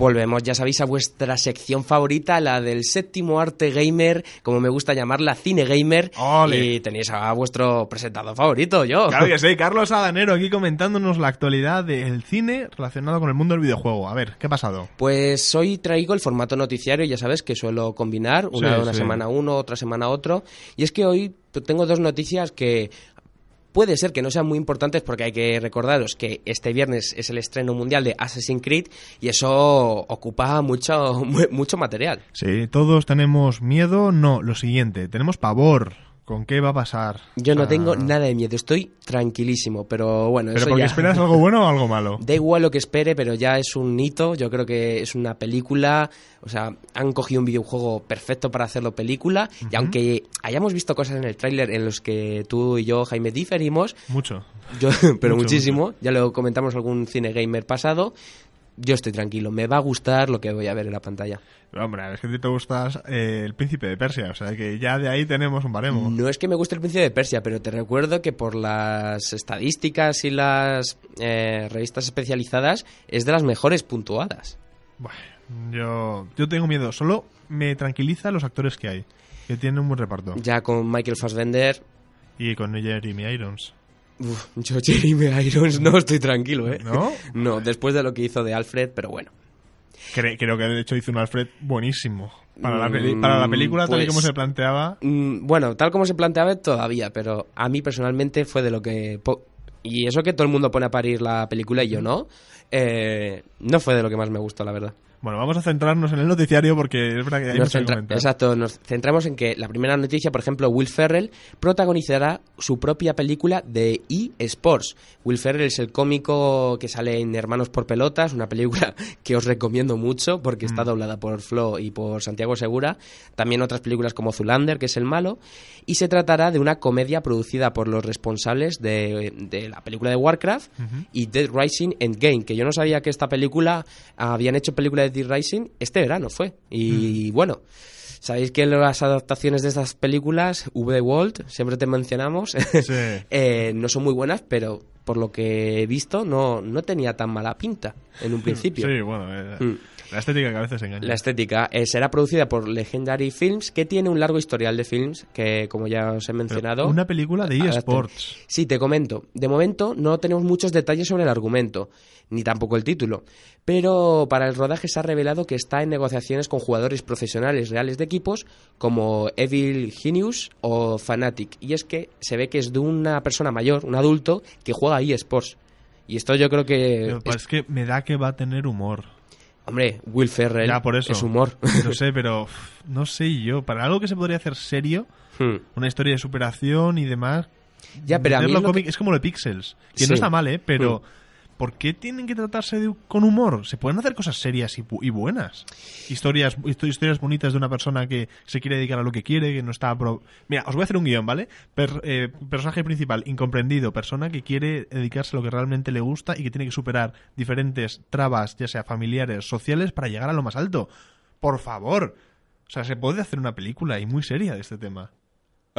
Volvemos, ya sabéis, a vuestra sección favorita, la del séptimo arte gamer, como me gusta llamarla, cine gamer. ¡Ole! Y tenéis a vuestro presentador favorito, yo. Claro que sí, Carlos Adanero aquí comentándonos la actualidad del cine relacionado con el mundo del videojuego. A ver, ¿qué ha pasado? Pues hoy traigo el formato noticiario, ya sabes que suelo combinar, una, Sí, una sí. semana uno, otra semana otro. Y es que hoy tengo dos noticias que puede ser que no sean muy importantes porque hay que recordaros que este viernes es el estreno mundial de Assassin's Creed y eso ocupa mucho, mu- mucho material. Sí, todos tenemos miedo. No, lo siguiente, tenemos pavor. ¿Con qué va a pasar? Yo no Ah, tengo nada de miedo, estoy tranquilísimo, pero bueno, ¿Pero eso porque ya... esperas algo bueno o algo malo? Da igual lo que espere, pero ya es un hito. Yo creo que es una película. O sea, han cogido un videojuego perfecto para hacerlo película. Y aunque hayamos visto cosas en el tráiler en los que tú y yo, Jaime, diferimos, Mucho. yo, pero Mucho, muchísimo, ya lo comentamos en algún cine gamer pasado, yo estoy tranquilo. Me va a gustar lo que voy a ver en la pantalla. Hombre, es que a ti te gustas eh, el príncipe de Persia, o sea que ya de ahí tenemos un baremo. No es que me guste el príncipe de Persia, pero te recuerdo que por las estadísticas y las eh, revistas especializadas es de las mejores puntuadas. Bueno, yo, yo tengo miedo. Solo me tranquiliza los actores que hay, que tienen un buen reparto. Ya con Michael Fassbender, Y con Jeremy Irons. Uf, yo Jeremy Irons no estoy tranquilo, ¿eh? ¿No? No, después de lo que hizo de Alfred, pero bueno. Cre- creo que de hecho hizo un Alfred buenísimo. Para la, peli- Mm, para la película, tal y pues- como se planteaba. Mm, bueno, tal como se planteaba todavía, pero a mí personalmente fue de lo que... Y eso que todo el mundo pone a parir la película y yo no, eh, no fue de lo que más me gustó, la verdad. Bueno, vamos a centrarnos en el noticiario porque es verdad que hay Nos mucho que centra- comentar. Exacto, nos centramos en que la primera noticia, por ejemplo, Will Ferrell protagonizará su propia película de eSports. Will Ferrell es el cómico que sale en Hermanos por Pelotas, una película que os recomiendo mucho porque está doblada por Flo y por Santiago Segura. También otras películas como Zulander, que es el malo. Y se tratará de una comedia producida por los responsables de, de la película de Warcraft y Dead Rising Endgame, que yo no sabía que esta película habían hecho película de Dead Rising este verano fue. Y bueno, sabéis que las adaptaciones de estas películas, V de Walt, siempre te mencionamos, eh, no son muy buenas, pero por lo que he visto no, no tenía tan mala pinta en un principio. Sí, bueno, eh, Mm. la estética que a veces engaña. La estética eh, será producida por Legendary Films, que tiene un largo historial de films, que como ya os he Pero mencionado... Una película de eSports. Sí, te comento. De momento no tenemos muchos detalles sobre el argumento, ni tampoco el título. Pero para el rodaje se ha revelado que está en negociaciones con jugadores profesionales reales de equipos como Evil Genius o Fnatic. Y es que se ve que es de una persona mayor, un adulto, que juega eSports. Y esto yo creo que... Pero, pues, es que me da que va a tener humor. Hombre, Will Ferrell Ya, por eso. es humor. No sé, pero no sé yo. Para algo que se podría hacer serio, Hmm. una historia de superación y demás. Ya, pero a mí es lo cómic- que- es como lo de Pixels. Que Sí. no está mal, ¿eh? Pero. Mm. ¿Por qué tienen que tratarse con humor? Se pueden hacer cosas serias y, bu- y buenas. Historias, histo- historias bonitas de una persona que se quiere dedicar a lo que quiere, que no está... pro- Mira, os voy a hacer un guion, ¿vale? Eh, personaje principal, incomprendido, persona que quiere dedicarse a lo que realmente le gusta y que tiene que superar diferentes trabas, ya sea familiares, sociales, para llegar a lo más alto. Por favor. O sea, se puede hacer una película y muy seria de este tema.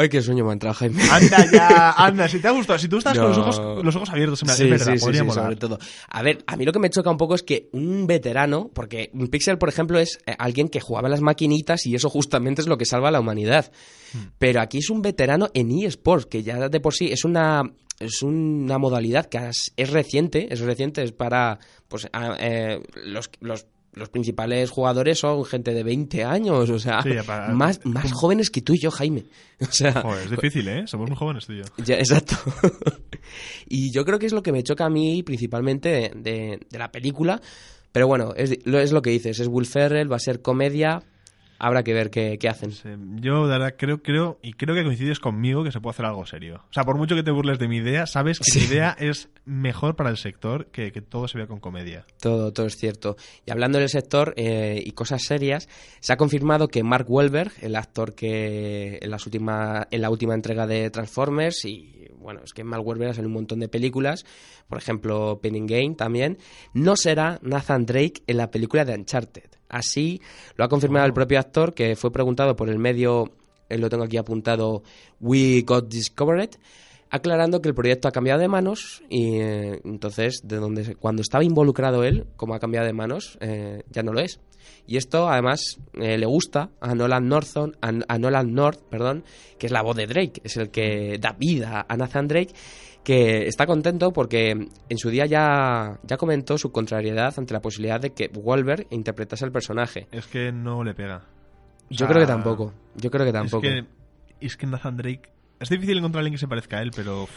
Ay, qué sueño me ha entrado, Jaime. Anda ya, anda, si te ha gustado, si tú estás con los ojos, los ojos abiertos, es Sí, verdad, sí, sí, sobre todo. A ver, a mí lo que me choca un poco es que un veterano, porque un Pixel, por ejemplo, es eh, alguien que jugaba las maquinitas y eso justamente es lo que salva a la humanidad. Hmm. Pero aquí es un veterano en eSports, que ya de por sí es una es una modalidad que es, es reciente, es reciente, es para pues eh, los, los los principales jugadores son gente de 20 años, o sea, Sí, para- más, más jóvenes que tú y yo, Jaime. O sea, Joder, es difícil, ¿eh? Somos muy jóvenes tú y yo. ya, exacto. y yo creo que es lo que me choca a mí principalmente de, de- de la película. Pero bueno, es, lo- es lo que dices, es Will Ferrell, va a ser comedia, habrá que ver qué, qué hacen. Sí, Yo, de verdad, creo, creo, y creo que coincides conmigo que se puede hacer algo serio. O sea, por mucho que te burles de mi idea, sabes que mi idea es mejor para el sector que, que todo se vea con comedia. Todo, todo es cierto. Y hablando del sector eh, y cosas serias, se ha confirmado que Mark Wahlberg, el actor que en, las última, en la última entrega de Transformers, y bueno, es que Mark Wahlberg en un montón de películas, por ejemplo, Penning Game también, no será Nathan Drake en la película de Uncharted. Así lo ha confirmado el propio actor, que fue preguntado por el medio, eh, lo tengo aquí apuntado, We Got Discovered, aclarando que el proyecto ha cambiado de manos y eh, entonces de donde cuando estaba involucrado él, como ha cambiado de manos, eh, ya no lo es. Y esto además eh, le gusta a Nolan Northon, a, a Nolan North, perdón, que es la voz de Drake, es el que da vida a Nathan Drake, que está contento porque en su día ya, ya comentó su contrariedad ante la posibilidad de que Wolver interpretase el personaje. Es que no le pega. Yo creo que tampoco. Yo creo que tampoco. Es que, es que Nathan Drake. Es difícil encontrar a alguien que se parezca a él, pero.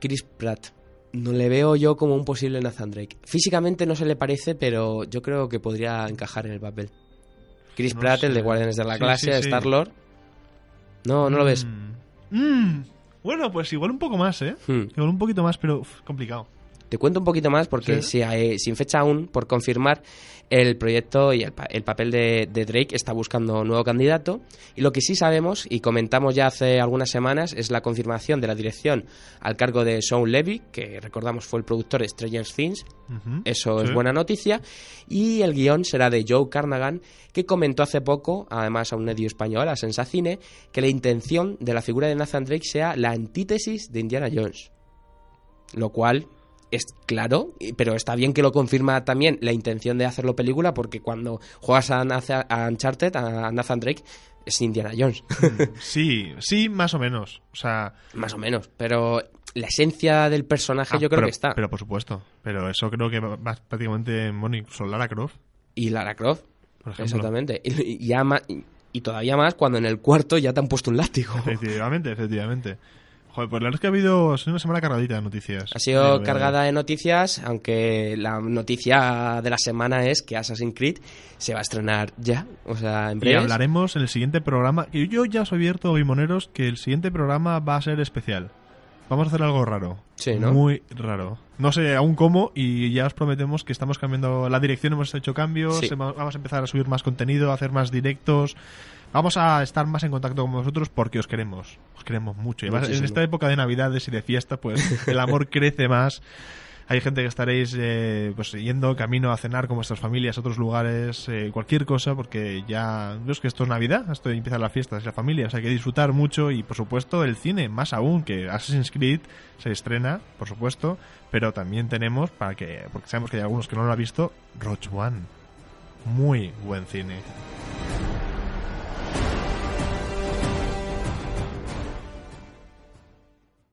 Chris Pratt. No le veo yo como un posible Nathan Drake. Físicamente no se le parece, pero yo creo que podría encajar en el papel. Chris No Pratt, el de Guardianes de la Sí, Galaxia, sí, sí. Star-Lord. No, no lo ves. Mm. Mm. Bueno, pues igual un poco más, ¿eh? Hmm. Igual un poquito más, pero uf, complicado. Te cuento un poquito más porque Sí. si hay- sin fecha aún por confirmar, el proyecto y el, pa- el papel de, de Drake está buscando un nuevo candidato. Y lo que sí sabemos, y comentamos ya hace algunas semanas, es la confirmación de la dirección al cargo de Sean Levy, que recordamos fue el productor de Stranger Things. Eso es buena noticia. Y el guion será de Joe Carnagan, que comentó hace poco, además a un medio español, a Sensacine, que la intención de la figura de Nathan Drake sea la antítesis de Indiana Jones. Lo cual es claro, pero está bien que lo confirma también la intención de hacerlo película, porque cuando juegas a, Nathan- a Uncharted, a Nathan Drake, es Indiana Jones, Sí, sí, más o menos. O sea. más o menos. Pero la esencia del personaje ah, yo creo pero, que está. Pero por supuesto. Pero eso creo que va va prácticamente. Bueno, incluso Lara Croft, Y Lara Croft, por ejemplo. Exactamente. Y, y ya ma- y- y todavía más cuando en el cuarto ya te han puesto un látigo. Efectivamente, efectivamente. Joder, pues la verdad es que ha habido ha sido una semana cargadita de noticias. Ha sido cargada de noticias, aunque la noticia de la semana es que Assassin's Creed se va a estrenar ya, o sea, en Y breve. hablaremos en el siguiente programa. Yo ya os he abierto, Bimoneros, que el siguiente programa va a ser especial. Vamos a hacer algo raro. Sí, ¿no? Muy raro. No sé aún cómo y ya os prometemos que estamos cambiando la dirección, hemos hecho cambios, Sí. vamos a empezar a subir más contenido, a hacer más directos. Vamos a estar más en contacto con vosotros porque os queremos. Os queremos mucho. Y además, en esta época de Navidades y de fiesta, pues el amor crece más. Hay gente que estaréis eh, pues yendo camino a cenar con vuestras familias otros lugares, eh, cualquier cosa, porque ya ves que esto es Navidad, esto empiezan las fiestas y la familia, o sea, hay que disfrutar mucho y por supuesto el cine, más aún que Assassin's Creed se estrena, por supuesto, pero también tenemos para que porque sabemos que hay algunos que no lo han visto, Roach One. Muy buen cine.